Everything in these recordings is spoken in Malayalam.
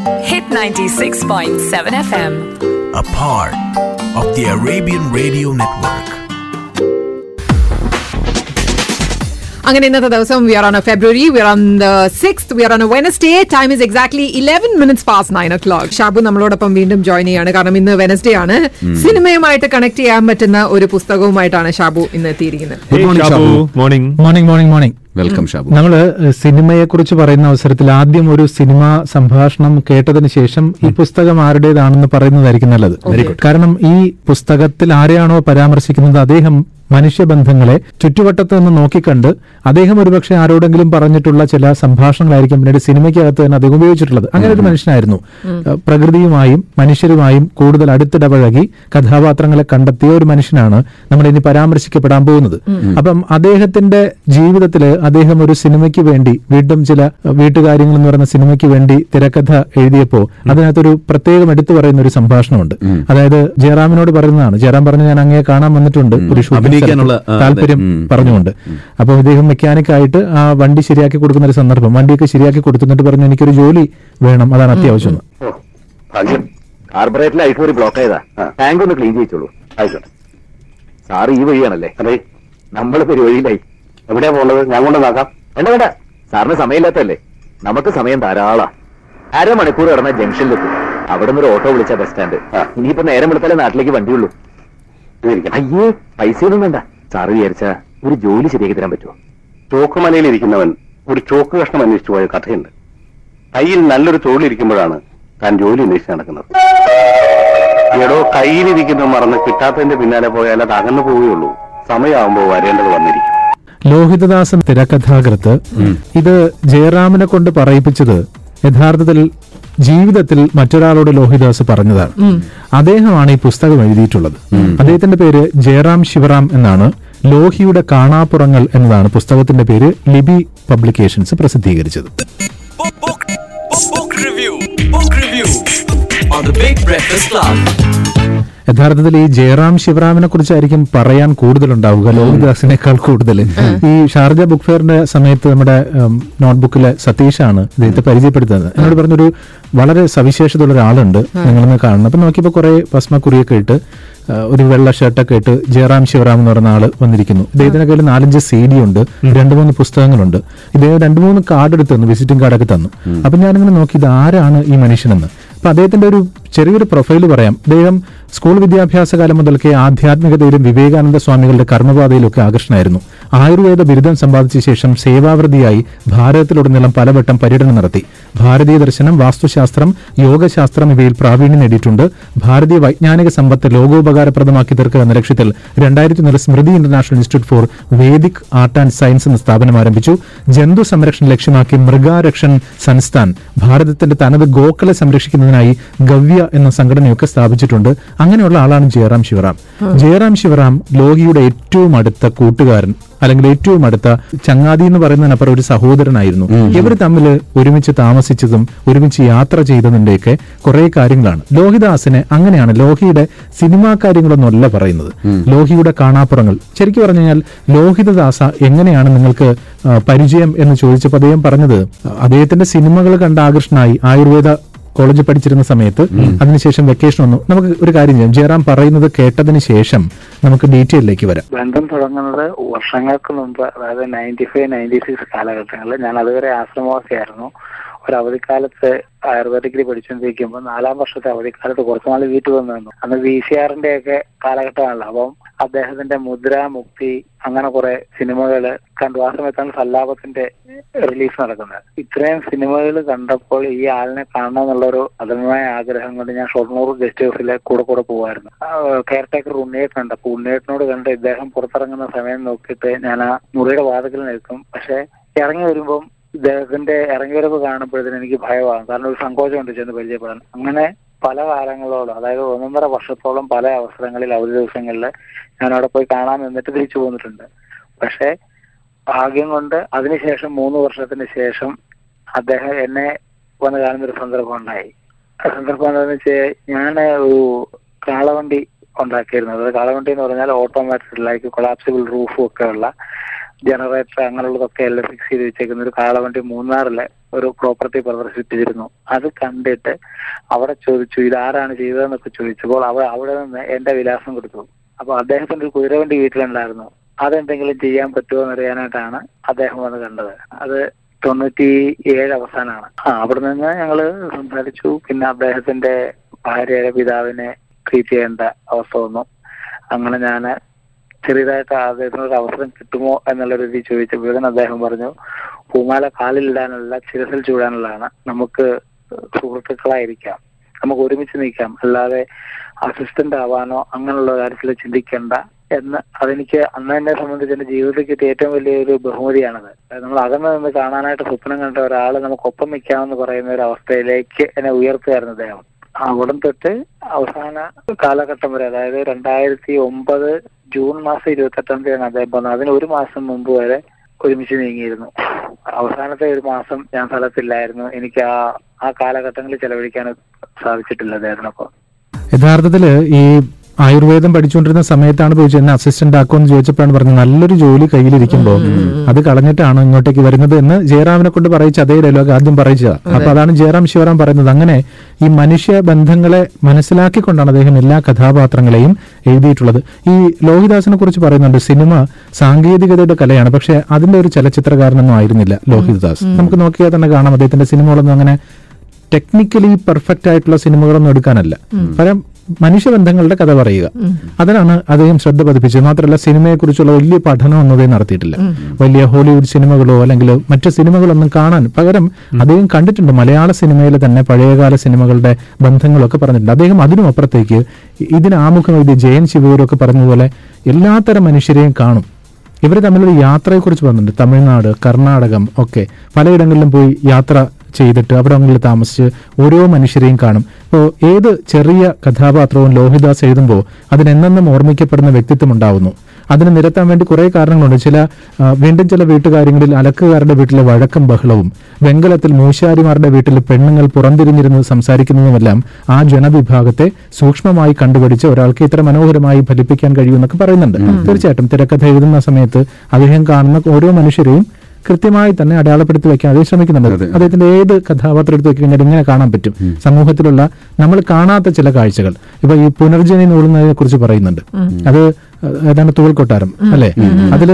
Hit 96.7 FM. a part of the Arabian Radio Network. അങ്ങനെ ഇന്നത്തെ ദിവസം we are on February we are on the six we are on Wednesday time is exactly eleven minutes past nine o'clock Shabu നമ്മളോടൊപ്പം വീണ്ടും ജോയിൻ ചെയ്യാണ്. കാരണം ഇന്ന് വെനസ്ഡേ ആണ്. സിനിമയുമായിട്ട് കണക്ട് ചെയ്യാൻ പറ്റുന്ന ഒരു പുസ്തകവുമായിട്ടാണ് ഷാബു ഇന്ന് എത്തിയിരിക്കുന്നത്. Good morning Shabu. Morning morning morning morning welcome Shabu. നമ്മൾ സിനിമയെ കുറിച്ച് പറയുന്ന അവസരത്തിൽ ആദ്യം ഒരു സിനിമ സംഭാഷണം കേട്ടതിന് ശേഷം ഈ പുസ്തകം ആരുടേതാണെന്ന് പറയുന്നതായിരിക്കും നല്ലത്. കാരണം ഈ പുസ്തകത്തിൽ ആരെയാണോ പരാമർശിക്കുന്നത് അദ്ദേഹം മനുഷ്യബന്ധങ്ങളെ ചുറ്റുവട്ടത്ത് നിന്ന് നോക്കിക്കണ്ട് അദ്ദേഹം ഒരുപക്ഷെ ആരോടെങ്കിലും പറഞ്ഞിട്ടുള്ള ചില സംഭാഷണങ്ങളായിരിക്കും പിന്നീട് സിനിമയ്ക്കകത്ത് തന്നെ അദ്ദേഹം ഉപയോഗിച്ചിട്ടുള്ളത്. അങ്ങനെ ഒരു മനുഷ്യനായിരുന്നു. പ്രകൃതിയുമായും മനുഷ്യരുമായും കൂടുതൽ അടുത്തിടപഴകി കഥാപാത്രങ്ങളെ കണ്ടെത്തിയ ഒരു മനുഷ്യനാണ് നമ്മൾ ഇനി പരാമർശിക്കപ്പെടാൻ പോകുന്നത്. അപ്പം അദ്ദേഹത്തിന്റെ ജീവിതത്തിൽ അദ്ദേഹം ഒരു സിനിമയ്ക്ക് വേണ്ടി വീണ്ടും ചില വീട്ടുകാര്യങ്ങൾ എന്ന് പറയുന്ന സിനിമയ്ക്ക് വേണ്ടി തിരക്കഥ എഴുതിയപ്പോ അതിനകത്തൊരു പ്രത്യേകം എടുത്തു പറയുന്ന ഒരു സംഭാഷണമുണ്ട്. അതായത് ജയറാമിനോട് പറയുന്നതാണ്. ജയറാം പറഞ്ഞു ഞാൻ അങ്ങേ കാണാൻ വന്നിട്ടുണ്ട്. ഒരു. താല്പര്യം. പറഞ്ഞുകൊണ്ട്. അപ്പൊ ഇദ്ദേഹം മെക്കാനിക്കായിട്ട് ആ വണ്ടി ശരിയാക്കി കൊടുക്കുന്ന ഒരു സന്ദർഭം. വണ്ടിയൊക്കെ ശരിയാക്കി കൊടുത്തിട്ട് പറഞ്ഞു എനിക്കൊരു ജോലി വേണം. അതാണ് അത്യാവശ്യം. എന്ന്." ഓ, ഭാഗ്യം. കാർബറേറ്ററിൽ ഐസ് ഒരു ബ്ലോക്ക് ആയതാ. ടാങ്ക് ഒന്ന് ക്ലീൻ ചെയ്യിച്ചോളൂ ആയിക്കോട്ടെ. സാറ് ഈ വഴിയാണല്ലേ? അതെ. നമ്മളിപ്പോ ഒരു വഴിയിലായി. എവിടെയാ പോണത് ഞാൻ കൊണ്ട് നോക്കാം വേണ്ട വേണ്ട. സാറിന് സമയമില്ലാത്തല്ലേ നമുക്ക് സമയം ധാരാളാ. അരമണിക്കൂർ കിടന്ന ജംഗ്ഷനിലെത്തും. അവിടെ നിന്ന് ഒരു ഓട്ടോ വിളിച്ച ബസ് സ്റ്റാൻഡ് ഇനിയിപ്പോ നേരം വിളിച്ചാലേ നാട്ടിലേക്ക് വണ്ടിയുള്ളൂ. അയ്യേ പൈസയൊന്നും വേണ്ട. സാറ് വിചാരിച്ച ഒരു ജോലി ശരിയാക്കി തരാൻ പറ്റുമോ? ചോക്കുമലയിൽ ഇരിക്കുന്നവൻ ഒരു ചോക്ക് കഷ്ണം അന്വേഷിച്ചു പോയ കഥയുണ്ട്. കയ്യിൽ നല്ലൊരു തൊഴിലിരിക്കുമ്പോഴാണ് താൻ ജോലി അന്വേഷിച്ച് നടക്കുന്നത്. എടോ കയ്യിലിരിക്കുന്ന മറന്ന് കിട്ടാത്തതിന്റെ പിന്നാലെ പോയാൽ അത് അകന്നു പോവുകയുള്ളൂ. സമയമാകുമ്പോൾ വരേണ്ടത് വന്നിരിക്കും. ലോഹിതദാസൻ തിരക്കഥാകൃത്ത് ഇത് ജയറാമിനെ കൊണ്ട് പറയിപ്പിച്ചത് യഥാർത്ഥത്തിൽ ജീവിതത്തിൽ മറ്റൊരാളോട് ലോഹിദാസ് പറഞ്ഞതാണ്. അദ്ദേഹമാണ് ഈ പുസ്തകം എഴുതിയിട്ടുള്ളത്. അദ്ദേഹത്തിന്റെ പേര് ജയറാം ശിവറാം എന്നാണ്. ലോഹിയുടെ കാണാപ്പുറങ്ങൾ എന്നതാണ് പുസ്തകത്തിന്റെ പേര് ലിബി പബ്ലിക്കേഷൻസ് പ്രസിദ്ധീകരിച്ചത്. Book, book, book, book review. Book review on the Big Breakfast Club. യഥാർത്ഥത്തിൽ ഈ ജയറാം ശിവറാമിനെ കുറിച്ചായിരിക്കും പറയാൻ കൂടുതലുണ്ടാവുക ലോകദാസിനേക്കാൾ കൂടുതൽ. ഈ ഷാർജ ബുക്ക് ഫെയറിന്റെ സമയത്ത് നമ്മുടെ നോട്ട്ബുക്കിലെ സതീഷാണ് ഇദ്ദേഹത്തെ പരിചയപ്പെടുത്തുന്നത്. എന്നോട് പറഞ്ഞൊരു വളരെ സവിശേഷതയുള്ള ഒരാളുണ്ട് നിങ്ങളെന്ന് കാണണം. അപ്പൊ നോക്കിയപ്പോ കുറെ ഭസ്മക്കുറിയൊക്കെ ഇട്ട് ഒരു വെള്ള ഷർട്ടൊക്കെ ഇട്ട് ജയറാം ശിവറാം എന്ന് പറയുന്ന ആൾ വന്നിരിക്കുന്നു. ഇദ്ദേഹത്തിന്റെ കയ്യിൽ നാലഞ്ച് സി ഡി ഉണ്ട് രണ്ട് മൂന്ന് പുസ്തകങ്ങളുണ്ട്. ഇദ്ദേഹം രണ്ട് മൂന്ന് കാർഡ് എടുത്ത് തന്നു വിസിറ്റിംഗ് കാർഡൊക്കെ തന്നു. അപ്പൊ ഞാനിങ്ങനെ നോക്കി ഇത് ആരാണ് ഈ മനുഷ്യനെന്ന്? അപ്പൊ അദ്ദേഹത്തിന്റെ ഒരു ചെറിയൊരു പ്രൊഫൈൽ പറയാം. അദ്ദേഹം സ്കൂൾ വിദ്യാഭ്യാസ കാലം മുതൽക്കേ ആധ്യാത്മികതയിലും വിവേകാനന്ദ സ്വാമികളുടെ കർമ്മപാതയിലൊക്കെ ആകർഷണമായിരുന്നു ആയുർവേദ ബിരുദം സമ്പാദിച്ച ശേഷം സേവാവൃതിയായി ഭാരതത്തിലുടനീളം പലവട്ടം പര്യടനം നടത്തി. ഭാരതീയ ദർശനം വാസ്തുശാസ്ത്രം യോഗശാസ്ത്രം ഇവയിൽ പ്രാവീണ്യം നേടിയിട്ടുണ്ട്. ഭാരതീയ വൈജ്ഞാനിക സമ്പത്ത് ലോകോപകാരപ്രദമാക്കി തീർക്കുക എന്ന ലക്ഷ്യത്തിൽ രണ്ടായിരത്തി ഒന്നിൽ Smriti international institute for Vedic art and science എന്ന സ്ഥാപനം ആരംഭിച്ചു. ജന്തു സംരക്ഷണ ലക്ഷ്യമാക്കി മൃഗാരക്ഷൻ സംസ്ഥാൻ ഭാരതത്തിന്റെ തനത് ഗോക്കളെ സംരക്ഷിക്കുന്നതിനായി ഗവ്യ എന്ന സംഘടനയൊക്കെ സ്ഥാപിച്ചിട്ടുണ്ട്. അങ്ങനെയുള്ള ആളാണ് ജയറാം ശിവറാം. ജയറാം ശിവറാം ലോഹിയുടെ ഏറ്റവും അടുത്ത കൂട്ടുകാരൻ അല്ലെങ്കിൽ ഏറ്റവും അടുത്ത ചങ്ങാതി എന്ന് പറയുന്നതിനപ്പുറം ഒരു സഹോദരനായിരുന്നു. ഇവർ തമ്മിൽ ഒരുമിച്ച് താമസിച്ചതും ഒരുമിച്ച് യാത്ര ചെയ്തതിന്റെയൊക്കെ കുറെ കാര്യങ്ങളാണ്. ലോഹിദാസിനെ അങ്ങനെയാണ് ലോഹിയുടെ സിനിമാ കാര്യങ്ങളൊന്നുമല്ല പറയുന്നത്. ലോഹിയുടെ കാണാപ്പുറങ്ങൾ. ശരിക്കും പറഞ്ഞു കഴിഞ്ഞാൽ ലോഹിതദാസ എങ്ങനെയാണ് നിങ്ങൾക്ക് പരിചയം എന്ന് ചോദിച്ചപ്പോൾ അദ്ദേഹം പറഞ്ഞത് അദ്ദേഹത്തിന്റെ സിനിമകൾ കണ്ട ആകൃഷ്ടനായി ആയുർവേദ കോളേജിൽ പഠിച്ചിരുന്ന സമയത്ത് അതിനുശേഷം വെക്കേഷൻ വന്നു. നമുക്ക് ഒരു കാര്യം ചെയ്യാം. ജയറാം പറയുന്നത് കേട്ടതിന് ശേഷം നമുക്ക് ഡീറ്റെയിലേക്ക് വരാം. ബന്ധം തുടങ്ങുന്നത് വർഷങ്ങൾക്ക് മുമ്പ് അതായത് നയന്റി ഫൈവ് നയന്റി സിക്സ് കാലഘട്ടങ്ങളിൽ ഞാൻ അതുവരെ ആശ്രമവാസിയായിരുന്നു ഒരു അവധിക്കാലത്ത് ആയുർവേദ ഡിഗ്രി പഠിച്ചുകൊണ്ടിരിക്കുമ്പോൾ നാലാം വർഷത്തെ അവധിക്കാലത്ത് കുറച്ചു നാൾ വീട്ടിൽ വന്നു അന്ന് വി സി ആറിന്റെ ഒക്കെ കാലഘട്ടമാണല്ലോ. അപ്പം അദ്ദേഹത്തിന്റെ മുദ്ര മുക്തി അങ്ങനെ കുറെ സിനിമകൾ കണ്ടു ആ സമയത്താണ് സല്ലാപത്തിന്റെ റിലീസ് നടക്കുന്നത്. ഇത്രയും സിനിമകൾ കണ്ടപ്പോൾ ഈ ആളിനെ കാണണം എന്നുള്ളൊരു അതമായ ആഗ്രഹം കൊണ്ട് ഞാൻ ഷൊർണൂർ ഗസ്റ്റ് ഹൗസിലെ കൂടെ കൂടെ പോകുമായിരുന്നു കെയർ ടേക്കർ ഉണ്ണിയേട്ടുണ്ട് അപ്പൊ ഉണ്ണിയേട്ടനോട് കണ്ട് ഇദ്ദേഹം പുറത്തിറങ്ങുന്ന സമയം നോക്കിയിട്ട് ഞാൻ ആ മുറിയുടെ വാതിക്കൽ നിൽക്കും. പക്ഷെ ഇറങ്ങി വരുമ്പം ഇദ്ദേഹത്തിന്റെ ഇറങ്ങി വരവ് കാണുമ്പോഴത്തേന് എനിക്ക് ഭയമാകും. കാരണം ഒരു സങ്കോചമുണ്ട് ചെന്ന് പരിചയപ്പെടാൻ. അങ്ങനെ പല കാലങ്ങളോളം അതായത് ഒന്നൊന്നര വർഷത്തോളം പല അവസരങ്ങളിൽ അവധി ദിവസങ്ങളിൽ ഞാൻ അവിടെ പോയി കാണാൻ നിന്നിട്ട് തിരിച്ചു പോന്നിട്ടുണ്ട്. പക്ഷേ ഭാഗ്യം കൊണ്ട് അതിനുശേഷം മൂന്ന് വർഷത്തിന് ശേഷം അദ്ദേഹം എന്നെ വന്ന് കാണുന്ന ഒരു സന്ദർഭം ഉണ്ടായി. ആ സന്ദർഭം എന്താണെന്ന് വെച്ചാൽ ഞാൻ ഒരു കാളവണ്ടി ഉണ്ടാക്കിയിരുന്നത് കാളവണ്ടി എന്ന് പറഞ്ഞാൽ ഓട്ടോമാറ്റിക് ലൈക്ക് കൊളാപ്സിബിൾ റൂഫും ഒക്കെ ഉള്ള ജനറേറ്റർ അങ്ങനെയുള്ളതൊക്കെ എല്ലാം ഫിക്സ് ചെയ്ത് വെച്ചേക്കുന്ന ഒരു കാളവണ്ടി മൂന്നാറിലെ ഒരു പ്രോപ്പർട്ടി പ്രദർശിപ്പിച്ചിരുന്നു. അത് കണ്ടിട്ട് അവിടെ ചോദിച്ചു ഇതാരാണ് ചെയ്തതെന്നൊക്കെ ചോദിച്ചപ്പോൾ അവ അവിടെ നിന്ന് എന്റെ വിലാസം കൊടുത്തു. അപ്പൊ അദ്ദേഹത്തിന്റെ ഒരു കുതിരവണ്ടി വീട്ടിലുണ്ടായിരുന്നു. അതെന്തെങ്കിലും ചെയ്യാൻ പറ്റുമോ എന്നറിയാനായിട്ടാണ് അദ്ദേഹം വന്ന് കണ്ടത്. അത് തൊണ്ണൂറ്റി ഏഴ് അവസാനമാണ്. ആ അവിടെ നിന്ന് ഞങ്ങൾ സംസാരിച്ചു. പിന്നെ അദ്ദേഹത്തിന്റെ ഭാര്യയുടെ പിതാവിനെ ട്രീറ്റ് ചെയ്യേണ്ട അവസ്ഥ വന്നു. അങ്ങനെ ഞാൻ ചെറിയതായിട്ട് അദ്ദേഹത്തിന് ഒരു അവസരം കിട്ടുമോ എന്നുള്ള രീതി ചോദിച്ചപ്പോഴത്തേന് അദ്ദേഹം പറഞ്ഞു പൂമാല കാലിലിടാനുള്ള ചിരസിൽ ചൂടാനുള്ളതാണ് നമുക്ക് സുഹൃത്തുക്കളായിരിക്കാം. നമുക്ക് ഒരുമിച്ച് നിൽക്കാം. അല്ലാതെ അസിസ്റ്റന്റ് ആവാനോ അങ്ങനെയുള്ള കാര്യത്തിൽ ചിന്തിക്കേണ്ട എന്ന് അതെനിക്ക് അന്ന് എന്നെ സംബന്ധിച്ച് എന്റെ ജീവിതത്തിൽ കിട്ടിയ ഏറ്റവും വലിയൊരു ബഹുമതിയാണത്. നമ്മൾ അകന്ന് നിന്ന് കാണാനായിട്ട് സ്വപ്നം കണ്ട ഒരാൾ നമുക്കൊപ്പം നിൽക്കാമെന്ന് പറയുന്ന ഒരു അവസ്ഥയിലേക്ക് എന്നെ ഉയർത്തുകയായിരുന്നു അദ്ദേഹം. അവിടം തൊട്ട് അവസാന കാലഘട്ടം വരെ അതായത് രണ്ടായിരത്തി ഒമ്പത് ജൂൺ മാസം ഇരുപത്തെട്ടാം തീയതിയാണ് അദ്ദേഹം വന്നത്. അതിന് ഒരു മാസം മുമ്പ് വരെ ഒരുമിച്ച് നീങ്ങിയിരുന്നു. അവസാനത്തെ ഒരു മാസം ഞാൻ സ്ഥലത്തില്ലായിരുന്നു എനിക്ക് ആ ആ കാലഘട്ടങ്ങളിൽ ചെലവഴിക്കാൻ സാധിച്ചിട്ടില്ല അദ്ദേഹത്തിനൊപ്പം യഥാർത്ഥത്തിൽ ഈ ആയുർവേദം പഠിച്ചുകൊണ്ടിരുന്ന സമയത്താണ് പോയി എന്നെ അസിസ്റ്റന്റ് ആക്കുമെന്ന് ചോദിച്ചപ്പോഴാണ് പറഞ്ഞത് നല്ലൊരു ജോലി കയ്യിലിരിക്കുമ്പോൾ അത് കളഞ്ഞിട്ടാണ് ഇങ്ങോട്ടേക്ക് വരുന്നത്? എന്ന് ജയറാമിനെ കൊണ്ട് പറയിച്ച അതേ ഡയലോഗ് ആദ്യം പറയിച്ചത്. അപ്പൊ അതാണ് ജയറാം ശിവറാം പറയുന്നത്. അങ്ങനെ ഈ മനുഷ്യ ബന്ധങ്ങളെ മനസ്സിലാക്കിക്കൊണ്ടാണ് അദ്ദേഹം എല്ലാ കഥാപാത്രങ്ങളെയും എഴുതിയിട്ടുള്ളത്. ഈ ലോഹിദാസിനെ കുറിച്ച് പറയുന്നുണ്ട് സിനിമ സാങ്കേതികതയുടെ കലയാണ് പക്ഷെ അതിന്റെ ഒരു ചലച്ചിത്രകാരനൊന്നും ആയിരുന്നില്ല ലോഹിദാസ്. നമുക്ക് നോക്കിയാൽ തന്നെ കാണാം അദ്ദേഹത്തിന്റെ സിനിമകളൊന്നും അങ്ങനെ ടെക്നിക്കലി പെർഫെക്റ്റ് ആയിട്ടുള്ള സിനിമകളൊന്നും എടുക്കാനല്ല. പകരം മനുഷ്യബന്ധങ്ങളുടെ കഥ പറയുക. അതിനാണ് അദ്ദേഹം ശ്രദ്ധ പതിപ്പിച്ചത്. മാത്രമല്ല സിനിമയെക്കുറിച്ചുള്ള വലിയ പഠനമൊന്നും അദ്ദേഹം നടത്തിയിട്ടില്ല. വലിയ ഹോളിവുഡ് സിനിമകളോ അല്ലെങ്കിൽ മറ്റു സിനിമകളൊന്നും കാണാൻ പകരം അദ്ദേഹം കണ്ടിട്ടുണ്ട്. മലയാള സിനിമയിലെ തന്നെ പഴയകാല സിനിമകളുടെ ബന്ധങ്ങളൊക്കെ പറഞ്ഞിട്ടുണ്ട്. അദ്ദേഹം അതിനും അപ്പുറത്തേക്ക് ഇതിന് ആമുഖം എഴുതിയ ജയൻ ശിവൂരൊക്കെ പറഞ്ഞതുപോലെ എല്ലാത്തരം മനുഷ്യരെയും കാണും. ഇവർ തമ്മിലൊരു യാത്രയെക്കുറിച്ച് പറഞ്ഞിട്ടുണ്ട്. തമിഴ്നാട് കർണാടകം ഒക്കെ. പലയിടങ്ങളിലും പോയി യാത്ര ചെയ്തിട്ട് അവിടെ അവിടങ്ങളിൽ താമസിച്ച് ഓരോ മനുഷ്യരെയും കാണും. അപ്പോൾ ഏത് ചെറിയ കഥാപാത്രവും ലോഹിദാസ് എഴുതുമ്പോൾ അതിനെന്നെന്നും ഓർമ്മിക്കപ്പെടുന്ന വ്യക്തിത്വം ഉണ്ടാവുന്നു. അതിന് നിരത്താൻ വേണ്ടി കുറെ കാരണങ്ങളുണ്ട്. ചില വീണ്ടും ചില വീട്ടുകാര്യങ്ങളിൽ അലക്കുകാരുടെ വീട്ടിലെ വഴക്കം ബഹളവും വെങ്കലത്തിൽ മൂശാരിമാരുടെ വീട്ടിൽ പെണ്ണുങ്ങൾ പുറംതിരിഞ്ഞിരുന്ന് സംസാരിക്കുന്നതുമെല്ലാം ആ ജനവിഭാഗത്തെ സൂക്ഷ്മമായി കണ്ടുപിടിച്ച് ഒരാൾക്ക് ഇത്ര മനോഹരമായി ഫലിപ്പിക്കാൻ കഴിയുമെന്നൊക്കെ പറയുന്നുണ്ട്. തീർച്ചയായിട്ടും തിരക്കഥ എഴുതുന്ന സമയത്ത് അദ്ദേഹം കാണുന്ന ഓരോ മനുഷ്യരെയും കൃത്യമായി തന്നെ അടയാളപ്പെടുത്തി വെക്കാൻ അദ്ദേഹം ശ്രമിക്കുന്നുണ്ട്. അദ്ദേഹത്തിന്റെ ഏത് കഥാപാത്രം എടുത്ത് വെച്ച് കഴിഞ്ഞാൽ ഇങ്ങനെ കാണാൻ പറ്റും. സമൂഹത്തിലുള്ള നമ്മൾ കാണാത്ത ചില കാഴ്ചകൾ. ഇപ്പൊ ഈ പുനർജനി നൂളുന്നതിനെ കുറിച്ച് പറയുന്നുണ്ട്. അത് ഏതാണ്ട് തൂവൽ കൊട്ടാരം അല്ലെ? അതിൽ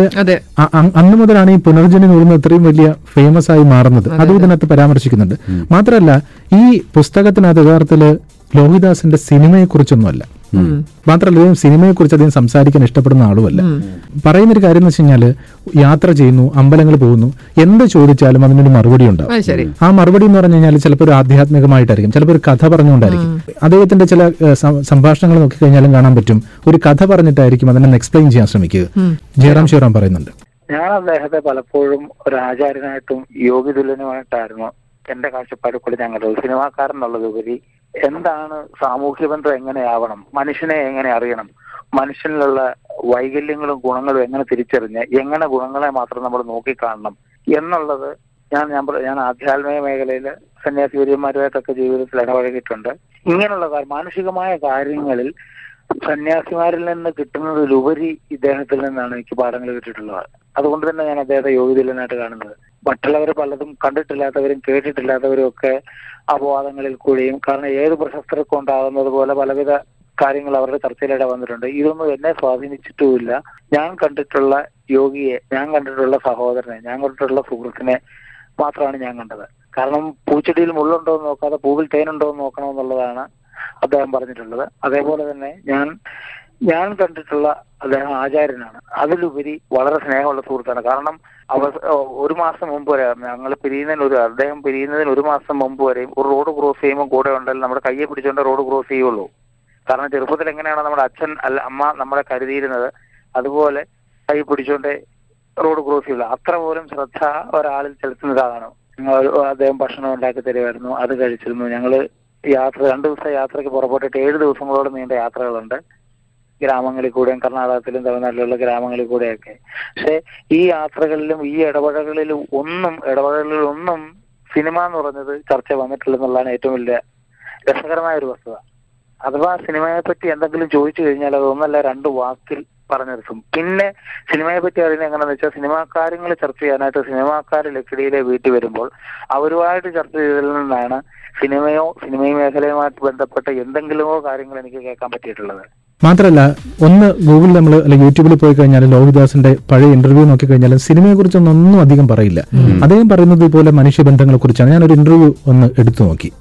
അന്ന് മുതലാണ് ഈ പുനർജനി നൂറുന്ന ഇത്രയും വലിയ ഫേമസ് ആയി മാറുന്നത്. അതും ഇതിനകത്ത് പരാമർശിക്കുന്നുണ്ട്. മാത്രമല്ല ഈ പുസ്തകത്തിനകത്ത് യഥാർത്ഥത്തിൽ ലോഹിദാസിന്റെ സിനിമയെ കുറിച്ചൊന്നുമല്ല മാത്രമല്ല അദ്ദേഹം സിനിമയെ കുറിച്ച് അധികം സംസാരിക്കാൻ ഇഷ്ടപ്പെടുന്ന ആളുമല്ല. പറയുന്നൊരു കാര്യം എന്ന് വെച്ച് കഴിഞ്ഞാൽ യാത്ര ചെയ്യുന്നു അമ്പലങ്ങൾ പോകുന്നു എന്ത് ചോദിച്ചാലും അതിനൊരു മറുപടി ഉണ്ടാവും. ആ മറുപടി എന്ന് പറഞ്ഞു കഴിഞ്ഞാൽ ചിലപ്പോൾ ഒരു ആധ്യാത്മികമായിട്ടായിരിക്കും ചിലപ്പോൾ ഒരു കഥ പറഞ്ഞുകൊണ്ടായിരിക്കും അദ്ദേഹത്തിന്റെ ചില സംഭാഷണങ്ങൾ നോക്കി സംഭാഷണങ്ങൾ നോക്കിക്കഴിഞ്ഞാലും കാണാൻ പറ്റും. ഒരു കഥ പറഞ്ഞിട്ടായിരിക്കും അതിനെ എക്സ്പ്ലെയിൻ ചെയ്യാൻ ശ്രമിക്കുക. ജയറാം ശിവറാം പറയുന്നുണ്ട്. ഞാൻ അദ്ദേഹത്തെ പലപ്പോഴും ഒരു ആചാര്യനായിട്ടും യോഗ്യതുല്യനുമായിട്ടായിരുന്നു എന്റെ കാഴ്ചപ്പാടിൽ കൂടി ഞങ്ങളുടെ സിനിമാക്കാരൻ എന്നുള്ളതുപരി എന്താണ് സാമൂഹ്യ ബന്ധം എങ്ങനെയാവണം? മനുഷ്യനെ എങ്ങനെ അറിയണം? മനുഷ്യനിലുള്ള വൈകല്യങ്ങളും ഗുണങ്ങളും എങ്ങനെ തിരിച്ചറിഞ്ഞ് എങ്ങനെ ഗുണങ്ങളെ മാത്രം നമ്മൾ നോക്കിക്കാണണം എന്നുള്ളത് ഞാൻ ഞാൻ ഞാൻ ആധ്യാത്മിക മേഖലയിൽ സന്യാസി വര്യന്മാരുമായിട്ടൊക്കെ ജീവിതത്തിൽ ഇടപഴകിയിട്ടുണ്ട്. ഇങ്ങനെയുള്ള മാനുഷികമായ കാര്യങ്ങളിൽ സന്യാസിമാരിൽ നിന്ന് കിട്ടുന്നതിലുപരി ഇദ്ദേഹത്തിൽ നിന്നാണ് എനിക്ക് പാഠങ്ങൾ കിട്ടിയിട്ടുള്ളത്. അതുകൊണ്ട് തന്നെ ഞാൻ അദ്ദേഹത്തെ യോഗ്യതയില്ലെന്നായിട്ട് കാണുന്നത്. മറ്റുള്ളവർ പലതും കണ്ടിട്ടില്ലാത്തവരും കേട്ടിട്ടില്ലാത്തവരും ഒക്കെ അപവാദങ്ങളിൽ കൂടിയും കാരണം ഏത് പ്രശസ്തർക്കും ഉണ്ടാകുന്നത് പോലെ പലവിധ കാര്യങ്ങൾ അവരുടെ ചർച്ചയിലൂടെ വന്നിട്ടുണ്ട്. ഇതൊന്നും എന്നെ സ്വാധീനിച്ചിട്ടുമില്ല. ഞാൻ കണ്ടിട്ടുള്ള യോഗിയെ ഞാൻ കണ്ടിട്ടുള്ള സഹോദരനെ ഞാൻ കണ്ടിട്ടുള്ള സുഹൃത്തിനെ മാത്രമാണ് ഞാൻ കണ്ടത്. കാരണം പൂച്ചെടിയിൽ മുള്ളുണ്ടോ എന്ന് നോക്കാതെ പൂവിൽ തേനുണ്ടോ എന്ന് നോക്കണമെന്നുള്ളതാണ് അദ്ദേഹം പറഞ്ഞിട്ടുള്ളത്. അതേപോലെ തന്നെ ഞാൻ ഞാൻ കണ്ടിട്ടുള്ള അദ്ദേഹം ആചാര്യനാണ്. അതിലുപരി വളരെ സ്നേഹമുള്ള സുഹൃത്താണ്. കാരണം അവ ഒരു മാസം മുമ്പ് വരെ ഞങ്ങൾ പിരിയുന്നതിന് ഒരു അദ്ദേഹം പിരിയുന്നതിന് ഒരു മാസം മുമ്പ് വരെയും ഒരു റോഡ് ക്രോസ് ചെയ്യുമ്പോൾ കൂടെ ഉണ്ടെങ്കിൽ നമ്മുടെ കയ്യെ പിടിച്ചുകൊണ്ട് റോഡ് ക്രോസ് ചെയ്യുള്ളൂ. കാരണം ചെറുപ്പത്തിൽ എങ്ങനെയാണോ നമ്മുടെ അച്ഛൻ അല്ല അമ്മ നമ്മളെ കരുതിയിരുന്നത്. അതുപോലെ കൈ പിടിച്ചുകൊണ്ട് റോഡ് ക്രോസ് ചെയ്യുള്ളൂ. അത്ര പോലും ശ്രദ്ധ ഒരാളിൽ ചെലുത്തുന്ന ഒരാളാണ്. ഞങ്ങൾ അദ്ദേഹം ഭക്ഷണം ഉണ്ടാക്കി തരുമായിരുന്നു അത് കഴിച്ചിരുന്നു. ഞങ്ങൾ യാത്ര രണ്ടു ദിവസത്തെ യാത്രയ്ക്ക് പുറപ്പെട്ടിട്ട് ഏഴ് ദിവസങ്ങളോട് നീണ്ട യാത്രകളുണ്ട്. ഗ്രാമങ്ങളിൽ കൂടെയും കർണാടകത്തിലും തമിഴ്നാട്ടിലുള്ള ഗ്രാമങ്ങളിൽ കൂടെയൊക്കെ. പക്ഷെ ഈ യാത്രകളിലും ഈ ഇടപഴകളിലും ഒന്നും ഇടപഴകളിലൊന്നും സിനിമ എന്ന് പറഞ്ഞത് ചർച്ച വന്നിട്ടില്ലെന്നുള്ളതാണ് ഏറ്റവും വലിയ രസകരമായ ഒരു വസ്തുത. അഥവാ സിനിമയെ പറ്റി എന്തെങ്കിലും ചോദിച്ചു കഴിഞ്ഞാൽ അത് ഒന്നല്ല രണ്ട് വാക്കിൽ പറഞ്ഞു പിന്നെ സിനിമയെ പറ്റി അറിയുന്നത് എങ്ങനെയാന്ന് വെച്ചാൽ സിനിമാ കാര്യങ്ങൾ ചർച്ച ചെയ്യാനായിട്ട് സിനിമാക്കാർ ലക്കിടിയിലെ വീട്ടിൽ വരുമ്പോൾ അവരുമായിട്ട് ചർച്ച ചെയ്തതിൽ നിന്നാണ് സിനിമയോ സിനിമയും മേഖലയുമായിട്ട് ബന്ധപ്പെട്ട എന്തെങ്കിലുമോ കാര്യങ്ങൾ എനിക്ക് കേൾക്കാൻ പറ്റിയിട്ടുള്ളത്. മാത്രമല്ല ഒന്ന് ഗൂഗിളിൽ നമ്മൾ അല്ലെങ്കിൽ യൂട്യൂബിൽ പോയി കഴിഞ്ഞാൽ ലോഹിദാസിന്റെ പഴയ ഇന്റർവ്യൂ നോക്കി കഴിഞ്ഞാൽ സിനിമയെ കുറിച്ചൊന്നും ഒന്നും അധികം പറയില്ല. അദ്ദേഹം പറയുന്നത് ഇതുപോലെ മനുഷ്യബന്ധങ്ങളെ കുറിച്ചാണ്. ഒരു ഇന്റർവ്യൂ ഒന്ന് എടുത്തു നോക്കി.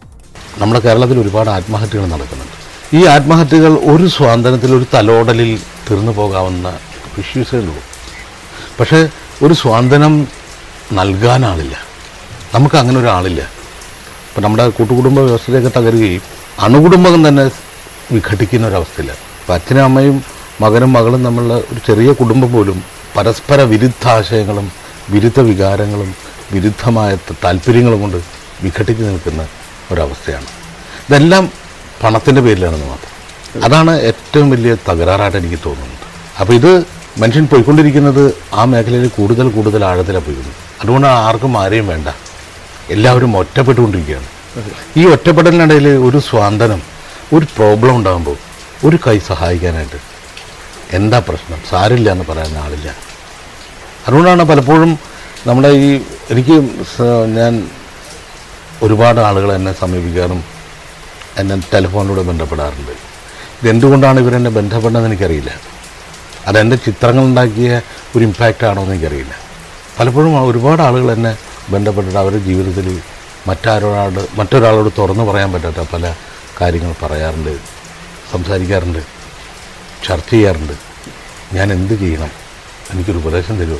നമ്മുടെ കേരളത്തിൽ ഒരുപാട് ആത്മഹത്യകൾ നടക്കുന്നുണ്ട്. ഈ ആത്മഹത്യകൾ ഒരു സ്വാതന്ത്ര്യത്തിൽ ഒരു തലോടലിൽ തീർന്നു പോകാവുന്ന ഇഷ്യൂസേ ഉള്ളൂ. പക്ഷേ ഒരു സ്വാതന്ത്ര്യം നൽകാൻ ആളില്ല. നമുക്ക് അങ്ങനെ ഒരാളില്ല. ഇപ്പം നമ്മുടെ കൂട്ടുകുടുംബ വ്യവസ്ഥയൊക്കെ തകരുകയും അണുകുടുംബം തന്നെ വിഘടിക്കുന്ന ഒരവസ്ഥയില്ല ഇപ്പം അച്ഛനും അമ്മയും മകനും മകളും തമ്മിലുള്ള ഒരു ചെറിയ കുടുംബം പോലും പരസ്പര വിരുദ്ധാശയങ്ങളും വിരുദ്ധ വികാരങ്ങളും വിരുദ്ധമായ താല്പര്യങ്ങളും കൊണ്ട് വിഘടിച്ച് നിൽക്കുന്ന ഒരവസ്ഥയാണ്. ഇതെല്ലാം പണത്തിന്റെ പേരിലാണെന്ന് മാത്രം. അതാണ് ഏറ്റവും വലിയ തകരാറായിട്ട് എനിക്ക് തോന്നുന്നത്. അപ്പോൾ ഇത് മനുഷ്യൻ പോയിക്കൊണ്ടിരിക്കുന്നത് ആ മേഖലയിൽ കൂടുതൽ കൂടുതൽ ആഴത്തിലാണ് പോയിക്കുന്നത് അതുകൊണ്ടാണ് ആർക്കും ആരെയും വേണ്ട. എല്ലാവരും ഒറ്റപ്പെട്ടുകൊണ്ടിരിക്കുകയാണ്. ഈ ഒറ്റപ്പെടലിനിടയിൽ ഒരു സ്വാന്തനം ഒരു പ്രോബ്ലം ഉണ്ടാകുമ്പോൾ ഒരു കൈ സഹായിക്കാനായിട്ട് എന്താ പ്രശ്നം? സാരില്ല എന്ന് പറയാൻ ആളില്ല. അതുകൊണ്ടാണ് പലപ്പോഴും നമ്മുടെ ഈ എനിക്ക് ഞാൻ ഒരുപാട് ആളുകൾ എന്നെ സമീപിക്കാറും എന്നെ ടെലിഫോണിലൂടെ ബന്ധപ്പെടാറുണ്ട്. ഇതെന്തുകൊണ്ടാണ് ഇവരെന്നെ ബന്ധപ്പെടുന്നതെന്ന് എനിക്കറിയില്ല. അതെന്റെ ചിത്രങ്ങൾ ഉണ്ടാക്കിയ ഒരു ഇമ്പാക്റ്റ് ആണോ എന്ന് എനിക്കറിയില്ല. പലപ്പോഴും ഒരുപാട് ആളുകൾ എന്നെ ബന്ധപ്പെട്ടിട്ട് അവരുടെ ജീവിതത്തിൽ മറ്റാരോട് മറ്റൊരാളോട് തുറന്നു പറയാൻ പറ്റാത്ത പല കാര്യങ്ങൾ പറയാറുണ്ട് സംസാരിക്കാറുണ്ട് ചർച്ച ചെയ്യാറുണ്ട്. ഞാൻ എന്ത് ചെയ്യണം? എനിക്കൊരു ഉപദേശം തരുമോ?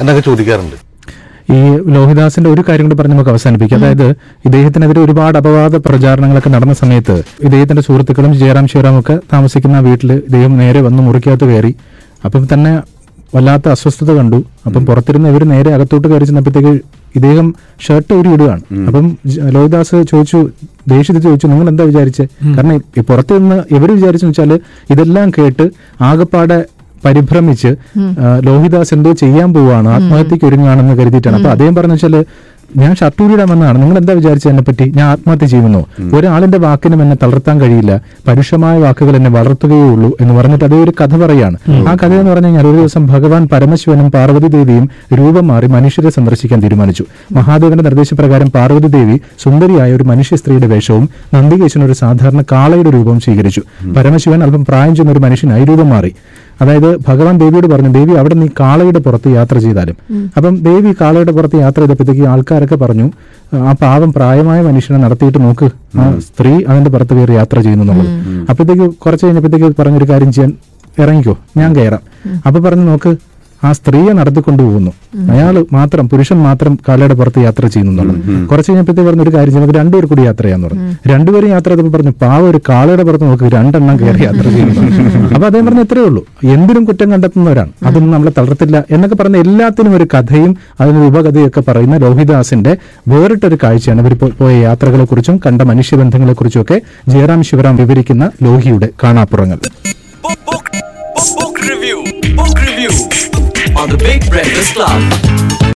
എന്നൊക്കെ ചോദിക്കാറുണ്ട്. ഈ ലോഹിദാസിന്റെ ഒരു കാര്യം കൂടി പറഞ്ഞ് നമുക്ക് അവസാനിപ്പിക്കാം. അതായത് ഇദ്ദേഹത്തിനെതിരെ ഒരുപാട് അപവാദ പ്രചാരണങ്ങളൊക്കെ നടന്ന സമയത്ത് ഇദ്ദേഹത്തിന്റെ സുഹൃത്തുക്കളും ജയറാം ശിവറാം ഒക്കെ താമസിക്കുന്ന വീട്ടിൽ ഇദ്ദേഹം നേരെ വന്ന് മുറിക്കകത്ത് കയറി. അപ്പം തന്നെ വല്ലാത്ത അസ്വസ്ഥത കണ്ടു. അപ്പം പുറത്തിരുന്ന് ഇവർ നേരെ അകത്തോട്ട് കയറി ചെന്നപ്പോഴത്തേക്ക് ഇദ്ദേഹം ഷർട്ട് ഊരി ഇടുകയാണ്. അപ്പം ലോഹിദാസ് ചോദിച്ചു ദേഷ്യത്തിൽ ചോദിച്ചു നിങ്ങൾ എന്താ വിചാരിച്ചത് കാരണം പുറത്തു നിന്ന് ഇവർ വിചാരിച്ചു വെച്ചാൽ ഇതെല്ലാം കേട്ട് ആകപ്പാടെ പരിഭ്രമിച്ച് ലോഹിദാസ് എന്തോ ചെയ്യാൻ പോവാണ് ആത്മഹത്യക്ക് ഒരുങ്ങുകയാണെന്ന് കരുതിയിട്ടാണ്. അപ്പൊ അദ്ദേഹം പറഞ്ഞു വെച്ചാൽ ഞാൻ ഷർട്ടൂരിടാൻ വന്നതാണ്. നിങ്ങൾ എന്താ വിചാരിച്ചത് എന്നെ പറ്റി ഞാൻ ആത്മഹത്യ ചെയ്യുമെന്നോ? ഒരാളിന്റെ വാക്കിനും എന്നെ തളർത്താൻ കഴിയില്ല. പരുഷമായ വാക്കുകൾ എന്നെ വളർത്തുകയേ ഉള്ളൂ എന്ന് പറഞ്ഞിട്ട് അതേ ഒരു കഥ പറയാണ്. ആ കഥ എന്ന് പറഞ്ഞു കഴിഞ്ഞാൽ ഒരു ദിവസം ഭഗവാൻ പരമശിവനും പാർവതി ദേവിയും രൂപം മാറി മനുഷ്യരെ സന്ദർശിക്കാൻ തീരുമാനിച്ചു. മഹാദേവന്റെ നിർദ്ദേശപ്രകാരം പാർവതി ദേവി സുന്ദരിയായ ഒരു മനുഷ്യ സ്ത്രീയുടെ വേഷവും നന്ദികേശൻ ഒരു സാധാരണ കാളയുടെ രൂപവും സ്വീകരിച്ചു. പരമശിവൻ അല്പം പ്രായം ചെന്ന ഒരു മനുഷ്യനായി രൂപം മാറി. അതായത് ഭഗവാൻ ദേവിയോട് പറഞ്ഞു ദേവി അവിടെ നീ കാളയുടെ പുറത്ത് യാത്ര ചെയ്താലും. അപ്പം ദേവി കാളയുടെ പുറത്ത് യാത്ര ചെയ്തപ്പോഴത്തേക്ക് ആൾക്കാരൊക്കെ പറഞ്ഞു ആ പാവം പ്രായമായ മനുഷ്യനെ നടത്തിയിട്ട് നോക്ക്. ആ സ്ത്രീ അതിന്റെ പുറത്ത് കയറി യാത്ര ചെയ്യുന്നു എന്നുള്ളത്. അപ്പോഴത്തേക്ക് കുറച്ച് കഴിഞ്ഞപ്പോഴത്തേക്ക് പറഞ്ഞൊരു കാര്യം ചെയ്യാൻ ഇറങ്ങിക്കോ ഞാൻ കയറാം. അപ്പൊ പറഞ്ഞു നോക്ക് ആ സ്ത്രീയെ നടത്തിക്കൊണ്ടുപോകുന്നു. അയാൾ മാത്രം പുരുഷൻ മാത്രം കാലയുടെ പുറത്ത് യാത്ര ചെയ്യുന്നു എന്നുള്ളത് കുറച്ച് കഴിഞ്ഞപ്പോഴത്തെ പറഞ്ഞ ഒരു കാര്യം ചെയ്യുന്നത് രണ്ടുപേർ കൂടി യാത്ര ചെയ്യാന്ന് പറഞ്ഞു രണ്ടുപേരും യാത്ര ചെയ്തപ്പോൾ പറഞ്ഞു പാവ ഒരു കാളയുടെ പുറത്ത് നോക്ക് രണ്ടെണ്ണം കയറി യാത്ര ചെയ്യുന്നു. അപ്പൊ അദ്ദേഹം പറഞ്ഞ ഇത്രയേ ഉള്ളൂ. എന്തിനും കുറ്റം കണ്ടെത്തുന്നവരാണ്. അതൊന്നും നമ്മളെ തളർത്തില്ല. എന്നൊക്കെ പറഞ്ഞ എല്ലാത്തിനും ഒരു കഥയും അതിന് ഉപകഥയൊക്കെ പറയുന്ന ലോഹിദാസിന്റെ വേറിട്ടൊരു കാഴ്ചയാണ്. ഇവർ പോയ യാത്രകളെ കുറിച്ചും കണ്ട മനുഷ്യബന്ധങ്ങളെ കുറിച്ചും ഒക്കെ ജയറാം ശിവറാം വിവരിക്കുന്ന ലോഹിയുടെ കാണാപ്പുറങ്ങൾ. Book, book, on the Big Breakfast Club.